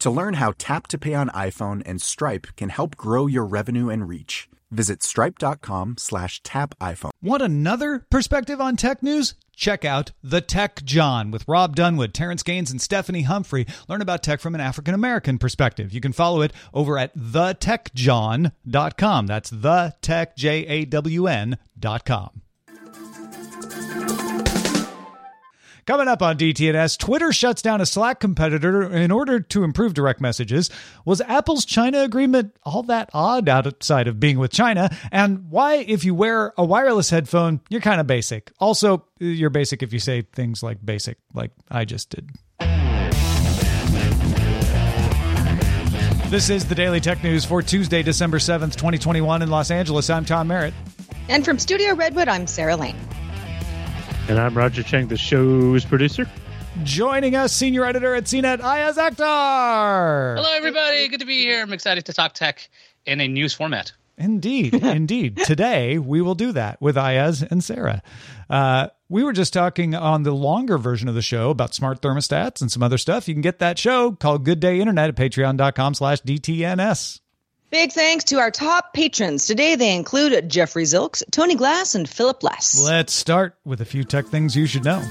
To learn how Tap to Pay on iPhone and Stripe can help grow your revenue and reach, visit stripe.com slash tap iPhone. Want another perspective on tech news? Check out The Tech Jawn with Rob Dunwood, Terrence Gaines, and Stephanie Humphrey. Learn about tech from an African American perspective. You can follow it over at thetechjawn.com. That's the tech, J A W. Coming up on DTNS, Twitter shuts down a Slack competitor in order to improve direct messages. Was Apple's China agreement all that odd outside of being with China? And why, if you wear a wireless headphone, you're kind of basic? Also, you're basic if you say things like basic, like I just did. This is the Daily Tech News for Tuesday, December 7th, 2021, in Los Angeles. I'm Tom Merritt. And from Studio Redwood, I'm Sarah Lane. And I'm Roger Cheng, the show's producer. Joining us, senior editor at CNET, Iyaz Akhtar. Hello, everybody. Good to be here. I'm excited to talk tech in a news format. Indeed, indeed. Today we will do that with Ayaz and Sarah. Uh, we were just talking on the longer version of the show about smart thermostats and some other stuff. You can get that show called Good Day Internet at patreon.com slash DTNS. Big thanks to our top patrons. Today they include Jeffrey Zilks, Tony Glass, and Philip Less. Let's start with a few tech things you should know.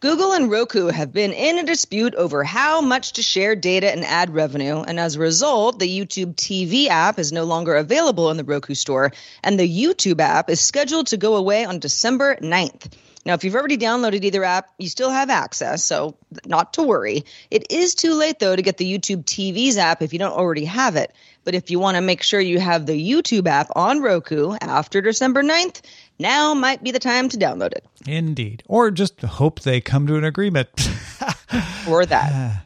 Google and Roku have been in a dispute over how much to share data and ad revenue, and as a result, the YouTube TV app is no longer available in the Roku store, and the YouTube app is scheduled to go away on December 9th. Now, if you've already downloaded either app, you still have access, so not to worry. It is too late, though, to get the YouTube TV's app if you don't already have it. But if you want to make sure you have the YouTube app on Roku after December 9th, now might be the time to download it. Indeed. Or just hope they come to an agreement. or that.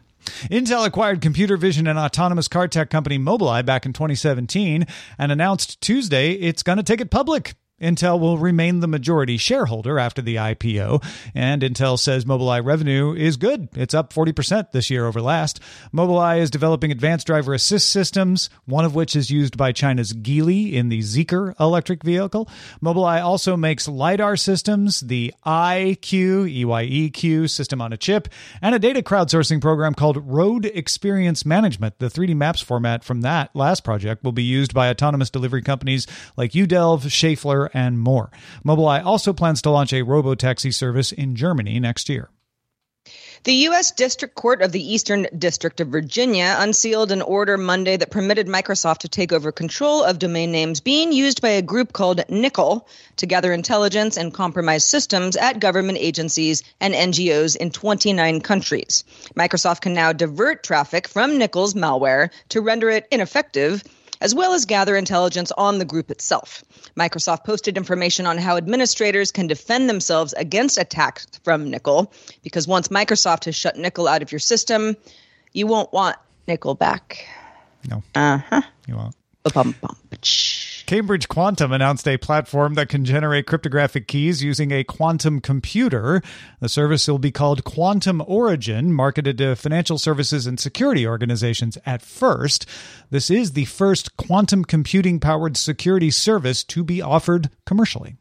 Intel acquired computer vision and autonomous car tech company Mobileye back in 2017 and announced Tuesday it's going to take it public. Intel will remain the majority shareholder after the IPO, and Intel says Mobileye revenue is good. It's up 40% this year over last. Mobileye is developing advanced driver assist systems, one of which is used by China's Geely in the Zeekr electric vehicle. Mobileye also makes LiDAR systems, the IQ, EYEQ system on a chip, and a data crowdsourcing program called Road Experience Management. The 3D Maps format from that last project will be used by autonomous delivery companies like Udelv, Schaeffler, and more. Mobileye also plans to launch a robo-taxi service in Germany next year. The U.S. District Court of the Eastern District of Virginia unsealed an order Monday that permitted Microsoft to take over control of domain names being used by a group called Nickel to gather intelligence and compromise systems at government agencies and NGOs in 29 countries. Microsoft can now divert traffic from Nickel's malware to render it ineffective as well as gather intelligence on the group itself. Microsoft posted information on how administrators can defend themselves against attacks from Nickel, because once Microsoft has shut Nickel out of your system, you won't want Nickel back. No. Uh huh. You won't. Ba-bum-bum. Cambridge Quantum announced a platform that can generate cryptographic keys using a quantum computer. The service will be called Quantum Origin, marketed to financial services and security organizations at first. This is the first quantum computing powered security service to be offered commercially.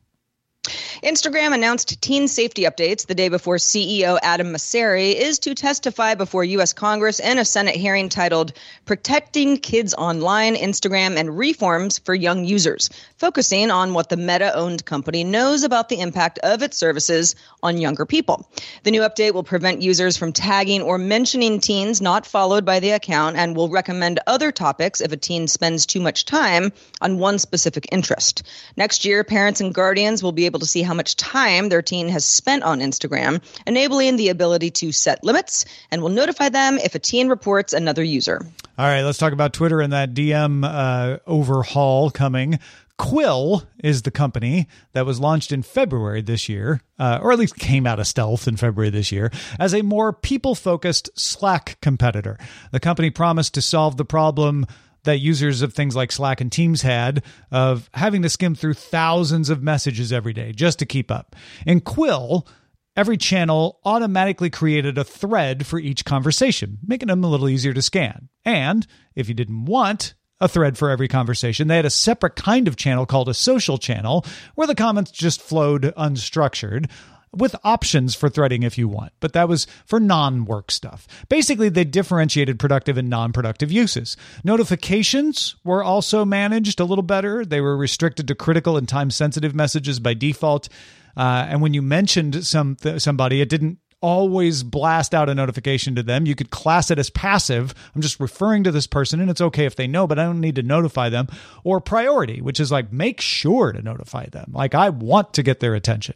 Instagram announced teen safety updates the day before CEO Adam Mosseri is to testify before U.S. Congress in a Senate hearing titled Protecting Kids Online, Instagram, and Reforms for Young Users, focusing on what the Meta owned company knows about the impact of its services on younger people. The new update will prevent users from tagging or mentioning teens not followed by the account and will recommend other topics if a teen spends too much time on one specific interest. Next year, parents and guardians will be able to see how much time their teen has spent on Instagram, enabling the ability to set limits and will notify them if a teen reports another user. All right, let's talk about Twitter and that DM uh, overhaul coming. Quill is the company that was launched in February this year, uh, or at least came out of stealth in February this year, as a more people focused Slack competitor. The company promised to solve the problem that users of things like Slack and Teams had of having to skim through thousands of messages every day just to keep up. In Quill, every channel automatically created a thread for each conversation, making them a little easier to scan. And if you didn't want a thread for every conversation. They had a separate kind of channel called a social channel where the comments just flowed unstructured with options for threading if you want, but that was for non work stuff. Basically, they differentiated productive and non productive uses. Notifications were also managed a little better. They were restricted to critical and time sensitive messages by default. Uh, and when you mentioned some somebody, it didn't always blast out a notification to them. You could class it as passive. I'm just referring to this person and it's okay if they know, but I don't need to notify them. Or priority, which is like make sure to notify them. Like I want to get their attention.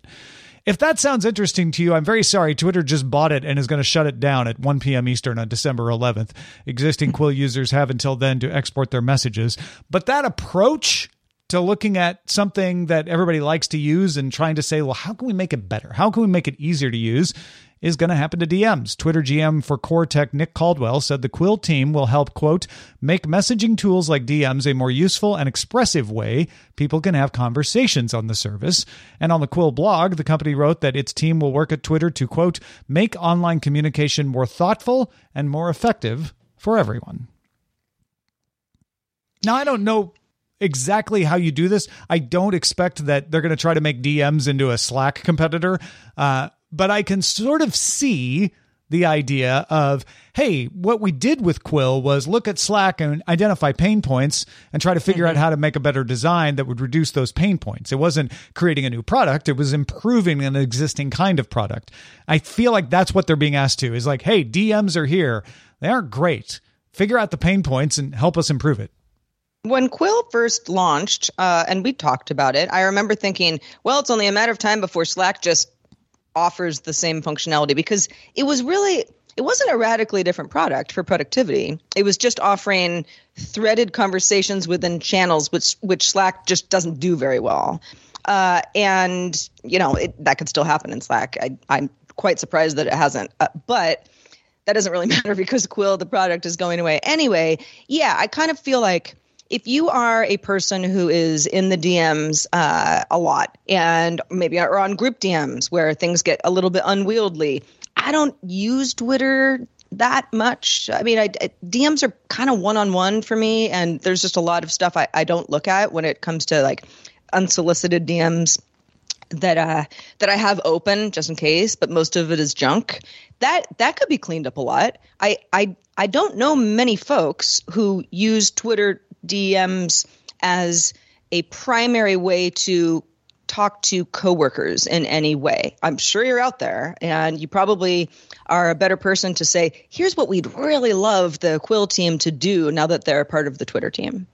If that sounds interesting to you, I'm very sorry. Twitter just bought it and is going to shut it down at 1 p.m. Eastern on December 11th. Existing Quill users have until then to export their messages. But that approach to looking at something that everybody likes to use and trying to say, well, how can we make it better? How can we make it easier to use? is going to happen to DMs. Twitter GM for Core Tech Nick Caldwell said the Quill team will help, quote, make messaging tools like DMs a more useful and expressive way people can have conversations on the service. And on the Quill blog, the company wrote that its team will work at Twitter to, quote, make online communication more thoughtful and more effective for everyone. Now, I don't know exactly how you do this. I don't expect that they're going to try to make DMs into a Slack competitor. Uh, but I can sort of see the idea of, hey, what we did with Quill was look at Slack and identify pain points and try to figure mm-hmm. out how to make a better design that would reduce those pain points. It wasn't creating a new product, it was improving an existing kind of product. I feel like that's what they're being asked to is like, hey, DMs are here. They aren't great. Figure out the pain points and help us improve it. When Quill first launched, uh, and we talked about it, I remember thinking, well, it's only a matter of time before Slack just offers the same functionality because it was really it wasn't a radically different product for productivity. It was just offering threaded conversations within channels, which which Slack just doesn't do very well. Uh, and you know it, that could still happen in Slack. I, I'm quite surprised that it hasn't, uh, but that doesn't really matter because Quill, the product, is going away anyway. Yeah, I kind of feel like if you are a person who is in the DMs uh, a lot and maybe are on group DMs where things get a little bit unwieldy, I don't use Twitter that much. I mean, I, I, DMs are kind of one on one for me, and there's just a lot of stuff I, I don't look at when it comes to like unsolicited DMs that uh that I have open just in case, but most of it is junk. That that could be cleaned up a lot. I I I don't know many folks who use Twitter DMs as a primary way to talk to coworkers in any way. I'm sure you're out there and you probably are a better person to say, here's what we'd really love the Quill team to do now that they're part of the Twitter team.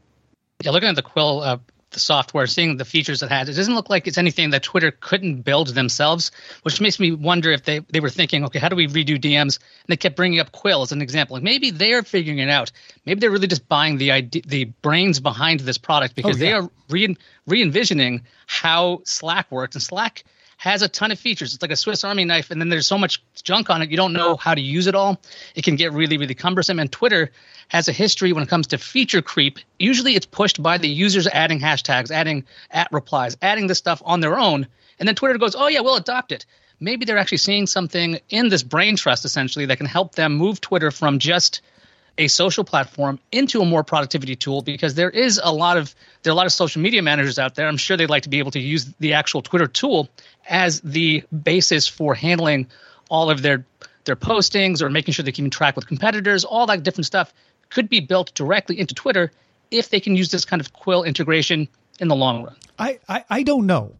Yeah, looking at the Quill uh, the software, seeing the features it has, it doesn't look like it's anything that Twitter couldn't build themselves, which makes me wonder if they, they were thinking, okay, how do we redo DMs? And they kept bringing up Quill as an example. Like maybe they're figuring it out. Maybe they're really just buying the idea, the brains behind this product because oh, yeah. they are re, re envisioning how Slack works. And Slack has a ton of features. It's like a Swiss Army knife, and then there's so much junk on it, you don't know how to use it all. It can get really, really cumbersome. And Twitter has a history when it comes to feature creep. Usually it's pushed by the users adding hashtags, adding at replies, adding this stuff on their own. And then Twitter goes, oh, yeah, we'll adopt it. Maybe they're actually seeing something in this brain trust, essentially, that can help them move Twitter from just – a social platform into a more productivity tool because there is a lot of there are a lot of social media managers out there. I'm sure they'd like to be able to use the actual Twitter tool as the basis for handling all of their their postings or making sure they're keeping track with competitors. All that different stuff could be built directly into Twitter if they can use this kind of Quill integration in the long run. I, I, I don't know.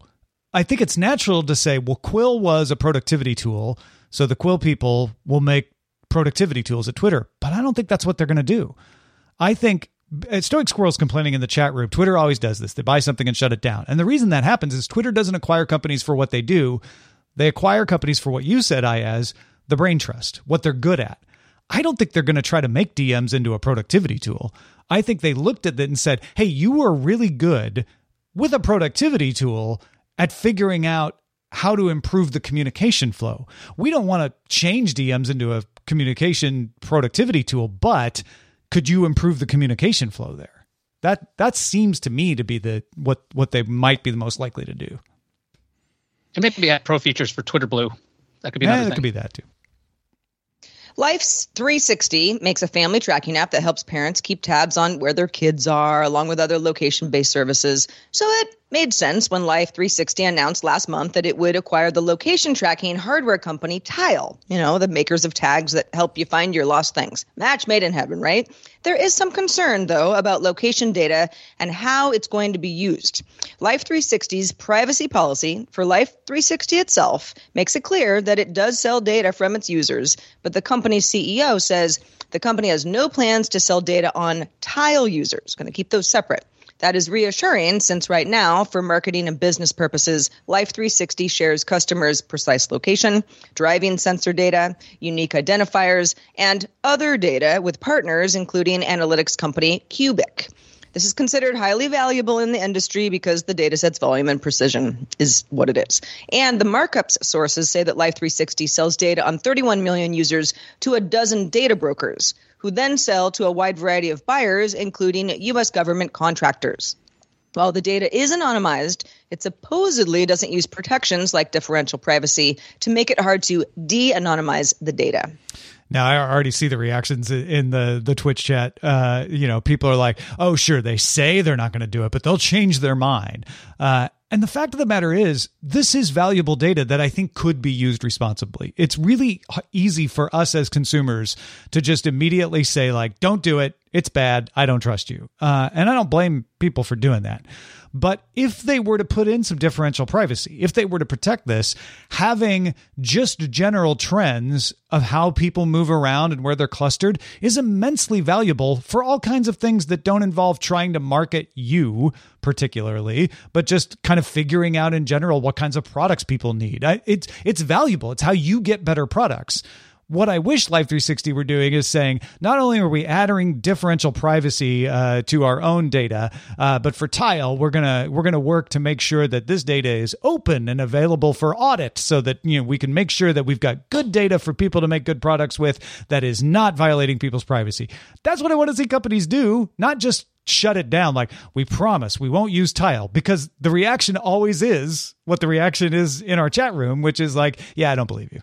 I think it's natural to say, well, Quill was a productivity tool, so the Quill people will make productivity tools at Twitter, but I don't think that's what they're going to do. I think Uh, Stoic Squirrel's complaining in the chat room. Twitter always does this. They buy something and shut it down. And the reason that happens is Twitter doesn't acquire companies for what they do. They acquire companies for what you said, Iyaz, the brain trust, what they're good at. I don't think they're going to try to make DMs into a productivity tool. I think they looked at it and said, hey, you were really good with a productivity tool at figuring out how to improve the communication flow. We don't want to change DMs into a communication productivity tool, but could you improve the communication flow there? That that seems to me to be the what what they might be the most likely to do. And maybe add pro features for Twitter Blue. That could be yeah, that thing. could be that too. Life's 360 makes a family tracking app that helps parents keep tabs on where their kids are, along with other location based services. So it made sense when Life 360 announced last month that it would acquire the location tracking hardware company Tile, you know, the makers of tags that help you find your lost things. Match made in heaven, right? There is some concern, though, about location data and how it's going to be used. Life 360's privacy policy for Life 360 itself makes it clear that it does sell data from its users, but the company's CEO says the company has no plans to sell data on Tile users, going to keep those separate. That is reassuring since right now, for marketing and business purposes, Life 360 shares customers' precise location, driving sensor data, unique identifiers, and other data with partners, including analytics company Cuebiq. This is considered highly valuable in the industry because the dataset's volume and precision is what it is. And the markups sources say that Life 360 sells data on 31 million users to a dozen data brokers who then sell to a wide variety of buyers, including U.S. government contractors. While the data is anonymized, it supposedly doesn't use protections like differential privacy to make it hard to de anonymize the data. Now I already see the reactions in the the Twitch chat. Uh, you know, people are like, "Oh, sure, they say they're not going to do it, but they'll change their mind." Uh, and the fact of the matter is, this is valuable data that I think could be used responsibly. It's really easy for us as consumers to just immediately say, like, don't do it. It's bad. I don't trust you. Uh, and I don't blame people for doing that. But if they were to put in some differential privacy, if they were to protect this, having just general trends of how people move around and where they're clustered is immensely valuable for all kinds of things that don't involve trying to market you particularly, but just kind of figuring out in general what kinds of products people need. It's it's valuable. It's how you get better products what I wish Life 360 were doing is saying not only are we adding differential privacy uh, to our own data, uh, but for Tile, we're gonna we're gonna work to make sure that this data is open and available for audit, so that you know we can make sure that we've got good data for people to make good products with that is not violating people's privacy. That's what I want to see companies do, not just shut it down like we promise we won't use tile because the reaction always is what the reaction is in our chat room which is like yeah i don't believe you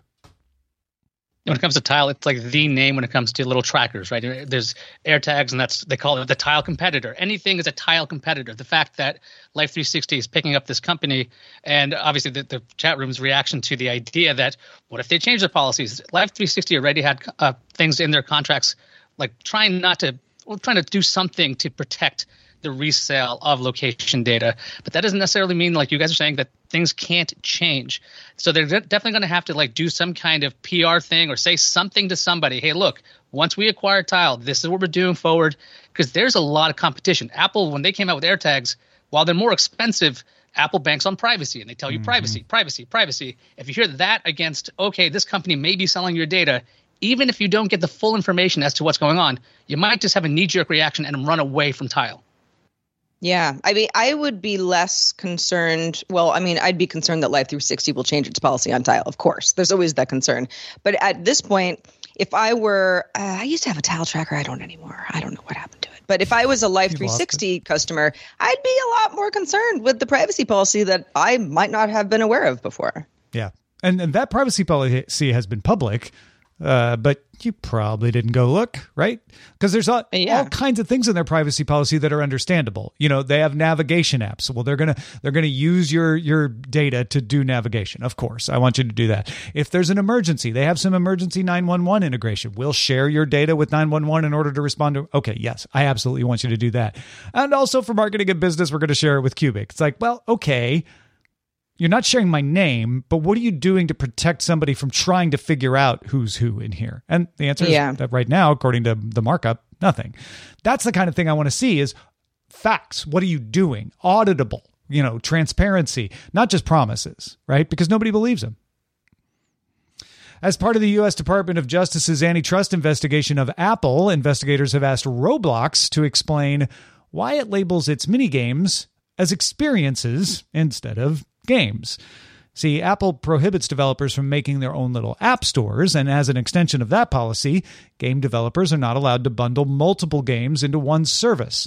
when it comes to tile, it's like the name when it comes to little trackers, right? There's AirTags, and that's they call it the tile competitor. Anything is a tile competitor. The fact that Life 360 is picking up this company, and obviously the, the chat room's reaction to the idea that what if they change their policies? Life 360 already had uh, things in their contracts, like trying not to, well, trying to do something to protect the resale of location data. But that doesn't necessarily mean, like you guys are saying, that things can't change. So they're definitely going to have to like do some kind of PR thing or say something to somebody. Hey, look, once we acquire Tile, this is what we're doing forward. Because there's a lot of competition. Apple, when they came out with AirTags, while they're more expensive, Apple banks on privacy and they tell you mm-hmm. privacy, privacy, privacy. If you hear that against, okay, this company may be selling your data, even if you don't get the full information as to what's going on, you might just have a knee jerk reaction and run away from Tile. Yeah, I mean, I would be less concerned. Well, I mean, I'd be concerned that Life 360 will change its policy on tile. Of course, there's always that concern. But at this point, if I were, uh, I used to have a tile tracker. I don't anymore. I don't know what happened to it. But if I was a Life 360 customer, I'd be a lot more concerned with the privacy policy that I might not have been aware of before. Yeah, and and that privacy policy has been public. Uh, but you probably didn't go look, right? Because there's all, Yeah. all kinds of things in their privacy policy that are understandable. You know, they have navigation apps. Well, they're gonna they're gonna use your your data to do navigation. Of course, I want you to do that. If there's an emergency, they have some emergency 911 integration. We'll share your data with 911 in order to respond to. Okay, yes, I absolutely want you to do that. And also for marketing and business, we're going to share it with Cuebiq. It's like, well, okay you're not sharing my name, but what are you doing to protect somebody from trying to figure out who's who in here? And the answer Yeah. is that right now, according to the markup, nothing. That's the kind of thing I want to see is facts. What are you doing? Auditable, you know, transparency, not just promises, right? Because nobody believes them. As part of the U.S. Department of Justice's antitrust investigation of Apple, investigators have asked Roblox to explain why it labels its minigames as experiences instead of games. See, Apple prohibits developers from making their own little app stores, and as an extension of that policy, game developers are not allowed to bundle multiple games into one service.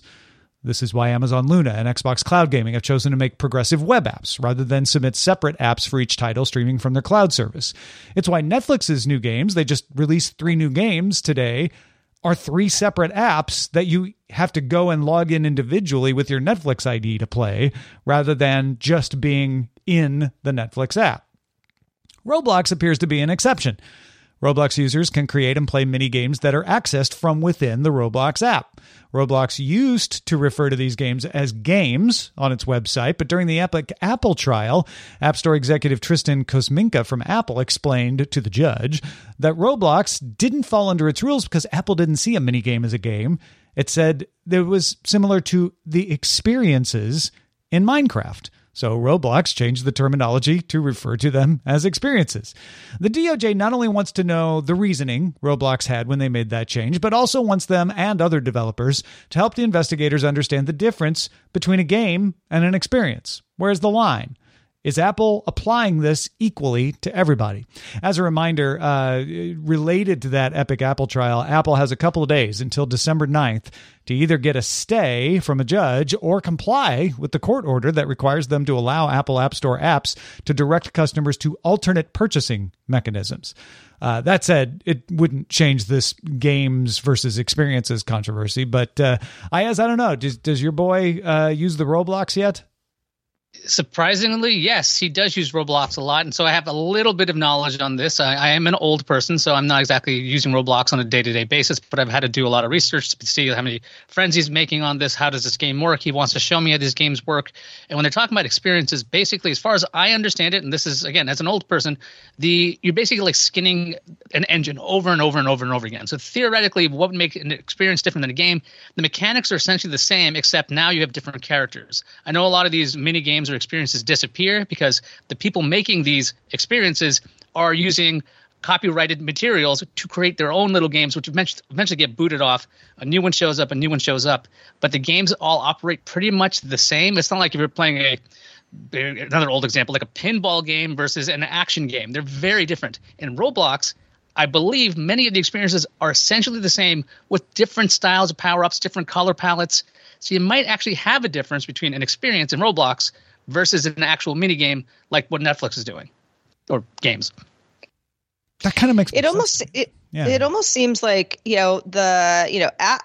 This is why Amazon Luna and Xbox Cloud Gaming have chosen to make progressive web apps rather than submit separate apps for each title streaming from their cloud service. It's why Netflix's new games, they just released three new games today, are three separate apps that you have to go and log in individually with your Netflix ID to play rather than just being in the Netflix app. Roblox appears to be an exception. Roblox users can create and play mini games that are accessed from within the Roblox app. Roblox used to refer to these games as games on its website, but during the Epic Apple trial, App Store executive Trystan Kosmynka from Apple explained to the judge that Roblox didn't fall under its rules because Apple didn't see a mini game as a game. It said it was similar to the experiences in Minecraft. So Roblox changed the terminology to refer to them as experiences. The DOJ not only wants to know the reasoning Roblox had when they made that change, but also wants them and other developers to help the investigators understand the difference between a game and an experience. Where's the line? Is Apple applying this equally to everybody? As a reminder, uh, related to that Epic Apple trial, Apple has a couple of days until December 9th to either get a stay from a judge or comply with the court order that requires them to allow Apple App Store apps to direct customers to alternate purchasing mechanisms. Uh, that said, it wouldn't change this games versus experiences controversy. But uh, Iyaz, I don't know. Does, does your boy uh, use the Roblox yet? Surprisingly, yes, he does use Roblox a lot, and so I have a little bit of knowledge on this. I, I am an old person, so I'm not exactly using Roblox on a day-to-day basis, but I've had to do a lot of research to see how many friends he's making on this. How does this game work? He wants to show me how these games work. And when they're talking about experiences, basically, as far as I understand it, and this is again as an old person, the you're basically like skinning an engine over and over and over and over again. So theoretically, what would make an experience different than a game? The mechanics are essentially the same, except now you have different characters. I know a lot of these mini games or experiences disappear because the people making these experiences are using copyrighted materials to create their own little games, which eventually get booted off. A new one shows up, a new one shows up, but the games all operate pretty much the same. It's not like if you're playing a another old example, like a pinball game versus an action game. They're very different. In Roblox, I believe many of the experiences are essentially the same with different styles of power ups, different color palettes. So you might actually have a difference between an experience in Roblox versus an actual mini game like what Netflix is doing or games. That kind of makes It almost sense. it, Yeah. it almost seems like you know the you know app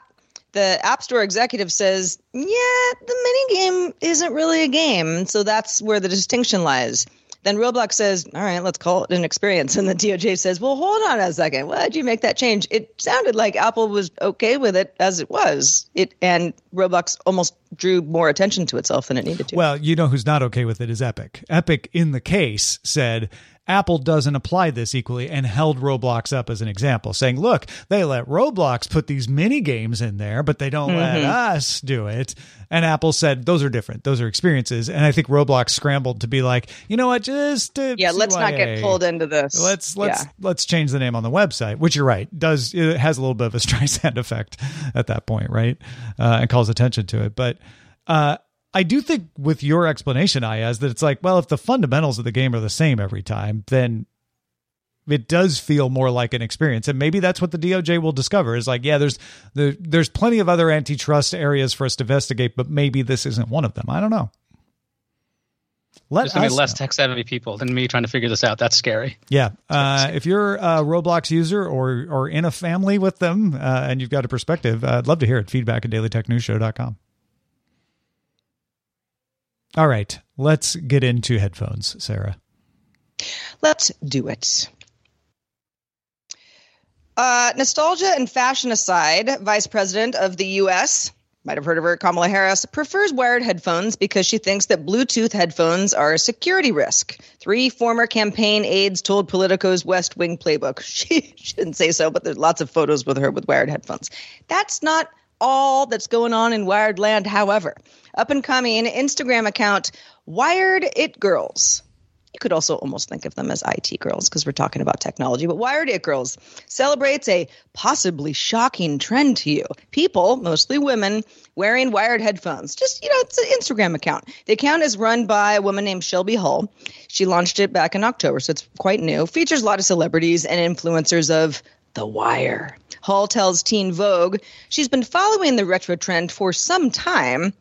the app store executive says yeah the mini game isn't really a game so that's where the distinction lies then roblox says all right let's call it an experience. And the doj says well hold on a second. Why'd you make that change? It sounded like apple was okay with it as it was. It and roblox almost drew more attention to itself than it needed to. Well, you know who's not okay with it is Epic. Epic, in the case, said Apple doesn't apply this equally and held Roblox up as an example, saying, look, they let Roblox put these mini games in there, but they don't let us do it. And Apple said, those are different. Those are experiences. And I think Roblox scrambled to be like, you know what, just yeah let's not get pulled into this Let's let's yeah. let's change the name on the website, which you're right does it has a little bit of a Streisand effect at that point, right? Uh, and calls attention to it. But Uh, I do think with your explanation, Iyaz, that it's like, well, if the fundamentals of the game are the same every time, then it does feel more like an experience and maybe that's what the DOJ will discover is like yeah there's there, there's plenty of other antitrust areas for us to investigate but maybe this isn't one of them I don't know let There's going to be less tech savvy people than me trying to figure this out. That's scary. Yeah. Uh, if you're a Roblox user or or in a family with them uh, and you've got a perspective, uh, I'd love to hear it. Feedback at dailytechnewsshow.com. All right. Let's get into headphones, Sarah. Let's do it. Uh, nostalgia and fashion aside, Vice President of the U.S., might have heard of her, Kamala Harris, prefers wired headphones because she thinks that Bluetooth headphones are a security risk. Three former campaign aides told Politico's West Wing playbook. She, she didn't say so, but there's lots of photos with her with wired headphones. That's not all that's going on in wired land, however. Up and coming Instagram account Wired It Girls you could also almost think of them as IT girls because we're talking about technology. But Wired It Girls celebrates a possibly shocking trend to you. People, mostly women, wearing wired headphones. Just, you know, it's an Instagram account. The account is run by a woman named Shelby Hull. She launched it back in October, so it's quite new. Features a lot of celebrities and influencers of The Wire. Hull tells Teen Vogue she's been following the retro trend for some time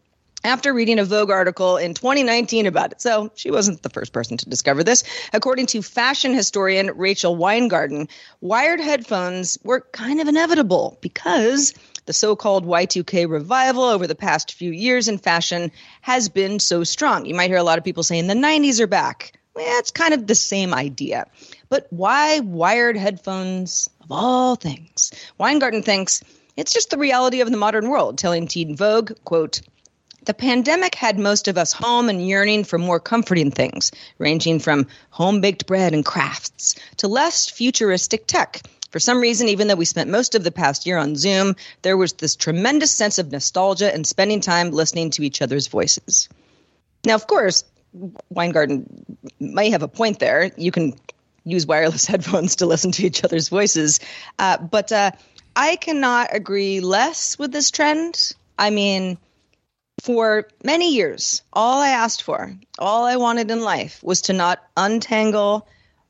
after reading a Vogue article in 2019 about it. So she wasn't the first person to discover this. According to fashion historian Rachel Weingarten, wired headphones were kind of inevitable because the so called Y2K revival over the past few years in fashion has been so strong. You might hear a lot of people saying the 90s are back. Well, it's kind of the same idea. But why wired headphones of all things? Weingarten thinks it's just the reality of the modern world, telling Teen Vogue, quote, the pandemic had most of us home and yearning for more comforting things, ranging from home baked bread and crafts to less futuristic tech. For some reason, even though we spent most of the past year on Zoom, there was this tremendous sense of nostalgia and spending time listening to each other's voices. Now, of course, Weingarten may have a point there. You can use wireless headphones to listen to each other's voices. Uh, but uh, I cannot agree less with this trend. I mean, for many years, all I asked for, all I wanted in life was to not untangle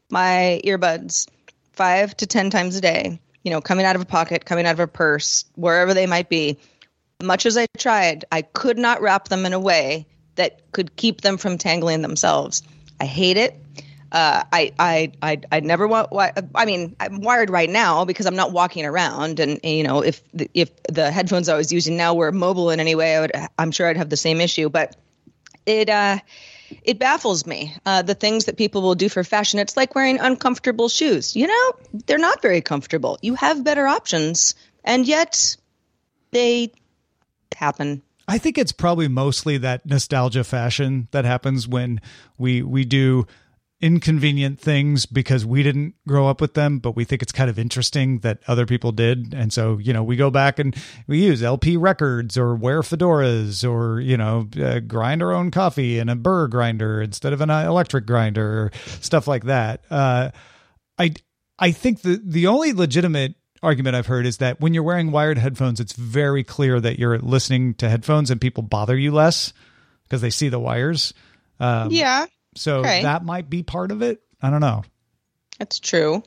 my earbuds five to 10 times a day, you know, coming out of a pocket, coming out of a purse, wherever they might be. Much as I tried, I could not wrap them in a way that could keep them from tangling themselves. I hate it. Uh, I, I, I, I never want. I mean, I'm wired right now because I'm not walking around, and, and you know, if the, if the headphones I was using now were mobile in any way, I would, I'm sure I'd have the same issue. But it, uh, it baffles me uh, the things that people will do for fashion. It's like wearing uncomfortable shoes. You know, they're not very comfortable. You have better options, and yet they happen. I think it's probably mostly that nostalgia fashion that happens when we we do inconvenient things because we didn't grow up with them, but we think it's kind of interesting that other people did. And so, you know, we go back and we use LP records or wear fedoras or, you know, uh, grind our own coffee in a burr grinder instead of an uh, electric grinder or stuff like that. Uh, I, I think the, the only legitimate argument I've heard is that when you're wearing wired headphones, it's very clear that you're listening to headphones and people bother you less because they see the wires. Um, yeah. So okay. that might be part of it. I don't know. That's true.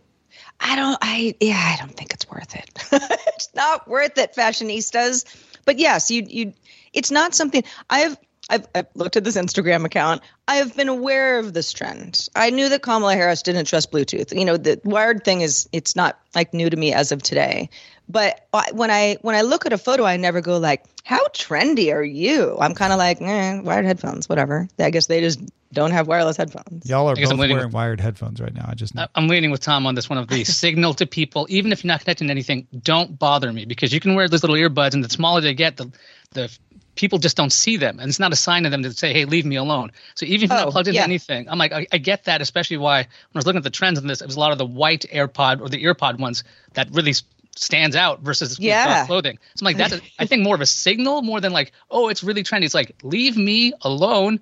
I don't I yeah, I don't think it's worth it. it's not worth it, fashionistas. But yes, you you it's not something I've I've, I've, looked at this Instagram account. I have been aware of this trend. I knew that Kamala Harris didn't trust Bluetooth. You know, the wired thing is it's not like new to me as of today. But when I when I look at a photo, I never go like, "How trendy are you?" I'm kind of like, eh, wired headphones, whatever. I guess they just don't have wireless headphones. Y'all are both wearing with, wired headphones right now. I just know. I'm leaning with Tom on this one of the signal to people, even if you're not connecting to anything, don't bother me because you can wear those little earbuds, and the smaller they get, the the people just don't see them, and it's not a sign of them to say, "Hey, leave me alone." So even if you're oh, not plugged into yeah. anything, I'm like, I, I, get that, especially why when I was looking at the trends in this, it was a lot of the white AirPod or the EarPod ones that really stands out versus yeah. clothing. So I'm like, that's a, I think more of a signal more than like, oh, it's really trendy. It's like, leave me alone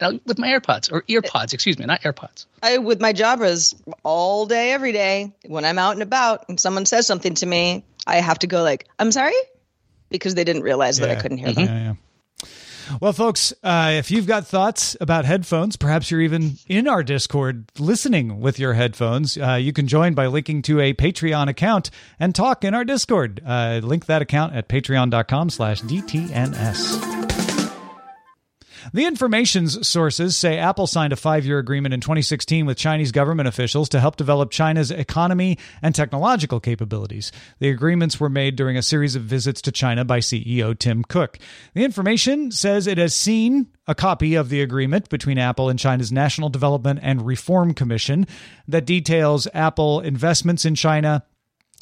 uh, with my AirPods or EarPods, excuse me, not AirPods. I with my Jabras all day, every day. When I'm out and about and someone says something to me, I have to go like, I'm sorry, because they didn't realize yeah. that I couldn't hear mm-hmm. them. Yeah, yeah. Well, folks, uh, if you've got thoughts about headphones, perhaps you're even in our Discord listening with your headphones, uh, you can join by linking to a Patreon account and talk in our Discord. Uh, link that account at patreon.com slash DTNS. The information's sources say Apple signed a five year agreement in 2016 with Chinese government officials to help develop China's economy and technological capabilities. The agreements were made during a series of visits to China by CEO Tim Cook. The information says it has seen a copy of the agreement between Apple and China's National Development and Reform Commission that details Apple investments in China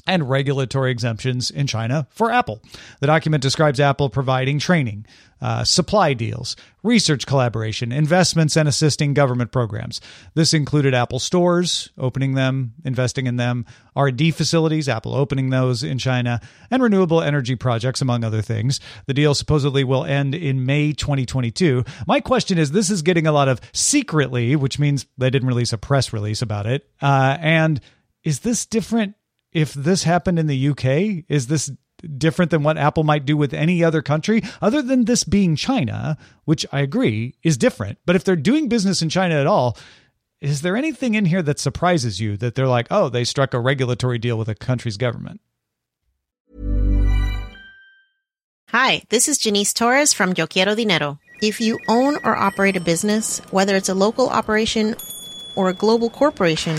and regulatory exemptions in China for Apple. The document describes Apple providing training, uh, supply deals, research collaboration, investments, and assisting government programs. This included Apple stores, opening them, investing in them, R&D facilities, Apple opening those in China, and renewable energy projects, among other things. The deal supposedly will end in May 2022. My question is, this is getting a lot of secretly, which means they didn't release a press release about it, uh, and is this different if this happened in the UK, is this different than what Apple might do with any other country, other than this being China, which I agree is different. But if they're doing business in China at all, is there anything in here that surprises you that they're like, oh, they struck a regulatory deal with a country's government? Hi, this is Janice Torres from Yo Quiero Dinero. If you own or operate a business, whether it's a local operation or a global corporation,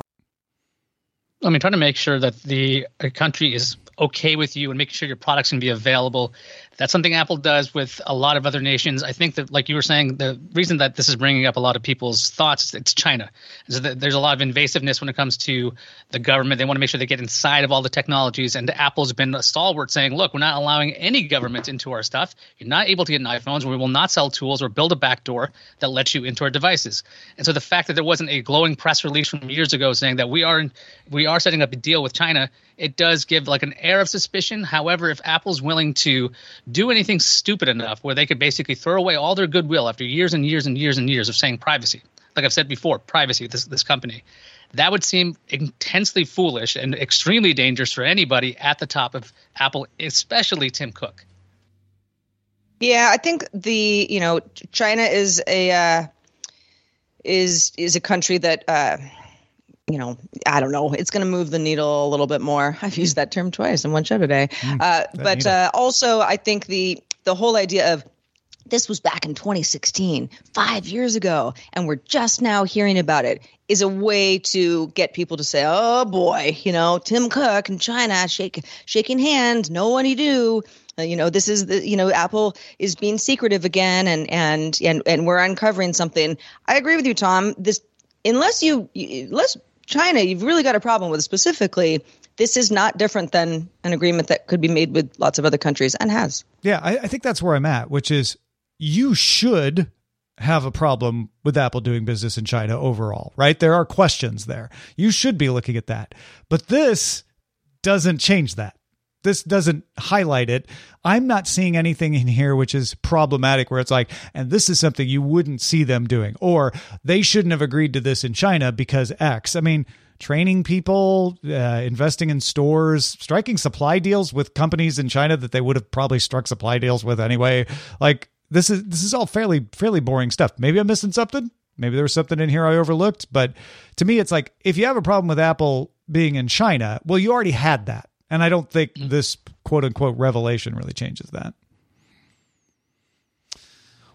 I mean, trying to make sure that the uh, country is okay with you and making sure your products can be available. That's something Apple does with a lot of other nations. I think that, like you were saying, the reason that this is bringing up a lot of people's thoughts it's China. So there's a lot of invasiveness when it comes to the government. They want to make sure they get inside of all the technologies. And Apple's been a stalwart saying, look, we're not allowing any government into our stuff. You're not able to get iPhones. We will not sell tools or build a backdoor that lets you into our devices. And so the fact that there wasn't a glowing press release from years ago saying that we are we are setting up a deal with China it does give like an air of suspicion. However, if Apple's willing to do anything stupid enough where they could basically throw away all their goodwill after years and years and years and years of saying privacy, like I've said before, privacy, this this company, that would seem intensely foolish and extremely dangerous for anybody at the top of Apple, especially Tim Cook. Yeah, I think the you know China is a uh, is is a country that. Uh, you know, I don't know. It's going to move the needle a little bit more. I've used that term twice in one show today. Mm, uh, but uh, also, I think the the whole idea of this was back in 2016, five years ago, and we're just now hearing about it is a way to get people to say, "Oh boy, you know, Tim Cook and China shake, shaking hands, know what he do." Uh, you know, this is the you know Apple is being secretive again, and and and and we're uncovering something. I agree with you, Tom. This unless you unless China, you've really got a problem with specifically. This is not different than an agreement that could be made with lots of other countries and has. Yeah, I, I think that's where I'm at, which is you should have a problem with Apple doing business in China overall, right? There are questions there. You should be looking at that. But this doesn't change that. This doesn't highlight it. I'm not seeing anything in here which is problematic where it's like, and this is something you wouldn't see them doing, or they shouldn't have agreed to this in China because X. I mean, training people, uh, investing in stores, striking supply deals with companies in China that they would have probably struck supply deals with anyway. Like, this is this is all fairly fairly boring stuff. Maybe I'm missing something. Maybe there was something in here I overlooked. But to me, it's like if you have a problem with Apple being in China, well, you already had that, and I don't think mm. this quote unquote revelation really changes that.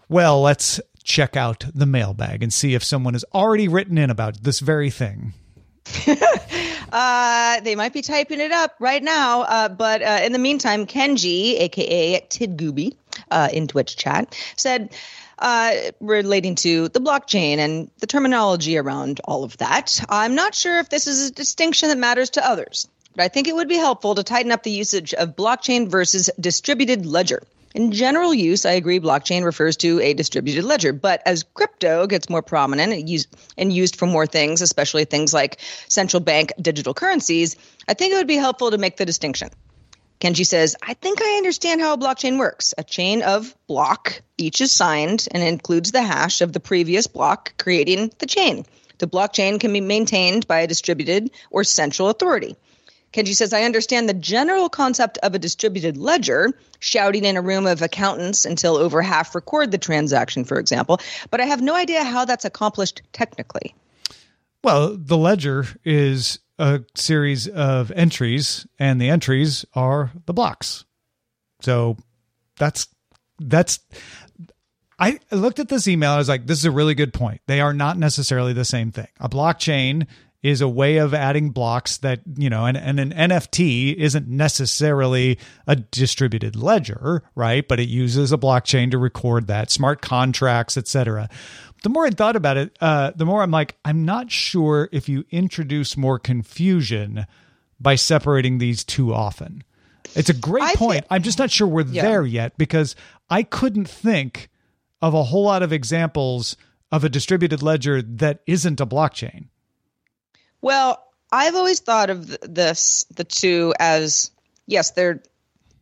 Well, let's check out the mailbag and see if someone has already written in about this very thing. uh, they might be typing it up right now. Uh, but uh, in the meantime, Kenji, aka Tidgooby, uh, in Twitch chat, said, uh, relating to the blockchain and the terminology around all of that. I'm not sure if this is a distinction that matters to others, but I think it would be helpful to tighten up the usage of blockchain versus distributed ledger. In general use, I agree blockchain refers to a distributed ledger, but as crypto gets more prominent and used, for more things, especially things like central bank digital currencies, I think it would be helpful to make the distinction. Kenji says, I think I understand how a blockchain works. A chain of block, each is signed and includes the hash of the previous block, creating the chain. The blockchain can be maintained by a distributed or central authority. Kenji says, I understand the general concept of a distributed ledger, shouting in a room of accountants until over half record the transaction, for example, but I have no idea how that's accomplished technically. Well, the ledger is a series of entries, and the entries are the blocks. So that's that's. I looked at this email. I was like, "This is a really good point. They are not necessarily the same thing. A blockchain is a way of adding blocks that you know, and, and an NFT isn't necessarily a distributed ledger, right? But it uses a blockchain to record that, smart contracts, etc the more I thought about it, uh, the more I'm like, I'm not sure if you introduce more confusion by separating these too often. It's a great I point. I'm just not sure we're yeah. there yet because I couldn't think of a whole lot of examples of a distributed ledger that isn't a blockchain. Well, I've always thought of this the two as yes, they're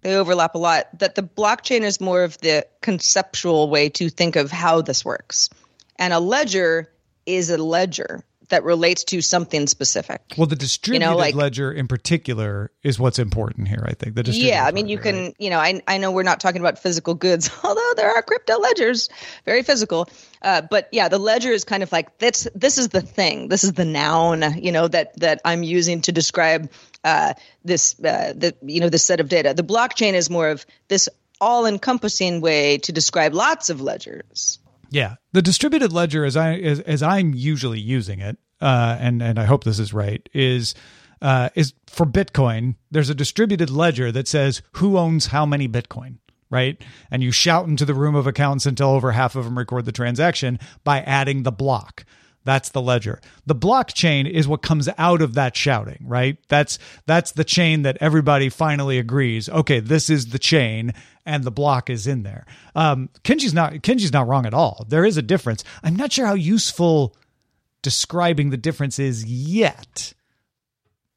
they overlap a lot. That the blockchain is more of the conceptual way to think of how this works. And a ledger is a ledger that relates to something specific. Well, the distributed you know, like, ledger in particular is what's important here, I think. The Yeah, I mean, you can, right? you know, I, I know we're not talking about physical goods, although there are crypto ledgers, very physical. Uh, but yeah, the ledger is kind of like this. This is the thing. This is the noun, you know, that that I'm using to describe uh, this, uh, the you know, this set of data. The blockchain is more of this all-encompassing way to describe lots of ledgers. Yeah, the distributed ledger, as I as, as I'm usually using it, uh, and and I hope this is right, is uh, is for Bitcoin. There's a distributed ledger that says who owns how many Bitcoin, right? And you shout into the room of accounts until over half of them record the transaction by adding the block. That's the ledger. The blockchain is what comes out of that shouting, right? That's that's the chain that everybody finally agrees. Okay, this is the chain, and the block is in there. Um, Kenji's not Kenji's not wrong at all. There is a difference. I'm not sure how useful describing the difference is yet.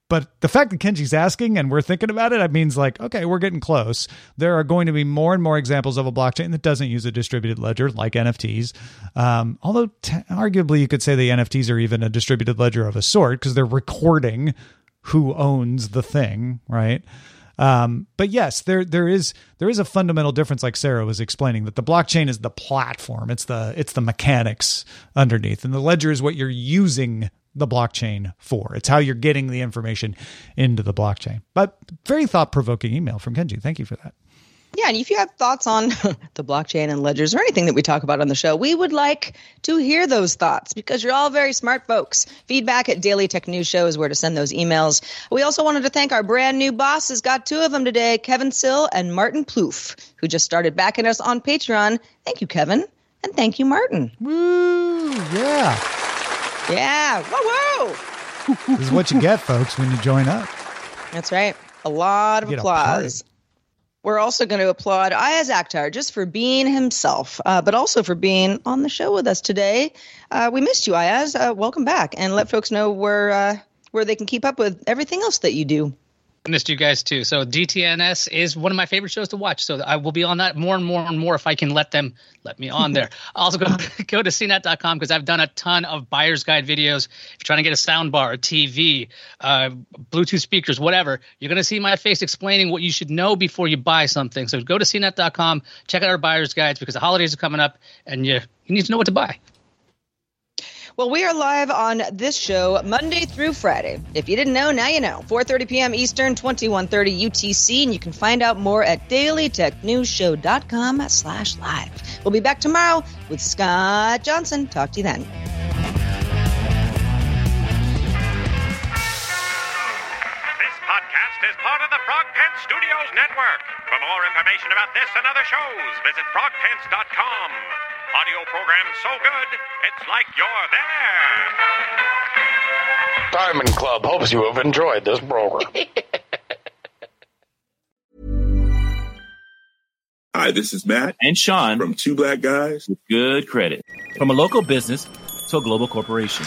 But the fact that Kenji's asking and we're thinking about it, it means like, okay, we're getting close. There are going to be more and more examples of a blockchain that doesn't use a distributed ledger like NFTs. Um, although, t- arguably, you could say the NFTs are even a distributed ledger of a sort because they're recording who owns the thing, right? Um, but yes, there there is there is a fundamental difference, like Sarah was explaining, that the blockchain is the platform, it's the it's the mechanics underneath, and the ledger is what you're using the blockchain for. It's how you're getting the information into the blockchain. But very thought provoking email from Kenji. Thank you for that. Yeah, and if you have thoughts on the blockchain and ledgers or anything that we talk about on the show, we would like to hear those thoughts because you're all very smart folks. Feedback at Daily Tech News Show is where to send those emails. We also wanted to thank our brand new bosses, got two of them today, Kevin Sill and Martin Plouffe, who just started backing us on Patreon. Thank you, Kevin, and thank you, Martin. Woo! Yeah. Yeah, whoa, whoa. This is what you get, folks, when you join up. That's right. A lot of You get a applause. We're also going to applaud Iyaz Akhtar just for being himself, uh, but also for being on the show with us today. Uh, we missed you, Iyaz. Uh, welcome back, and let folks know where uh, where they can keep up with everything else that you do. Missed you guys too. So DTNS is one of my favorite shows to watch. So I will be on that more and more and more if I can let them let me on there. also go go to cnet.com because I've done a ton of buyer's guide videos. If you're trying to get a sound bar, a TV, uh, Bluetooth speakers, whatever, you're going to see my face explaining what you should know before you buy something. So go to cnet.com, check out our buyer's guides because the holidays are coming up and you you need to know what to buy. Well, we are live on this show Monday through Friday. If you didn't know, now you know. 4:30 p.m. Eastern, 21:30 UTC, and you can find out more at dailytechnewsshow.com/live. We'll be back tomorrow with Scott Johnson. Talk to you then. This podcast is part of the Frog Pants Studios Network. For more information about this and other shows, visit frogpants.com. Audio program so good, it's like you're there. Diamond Club hopes you have enjoyed this program. Hi, this is Matt And Sean from Two Black Guys. with good credit. From a local business to a global corporation.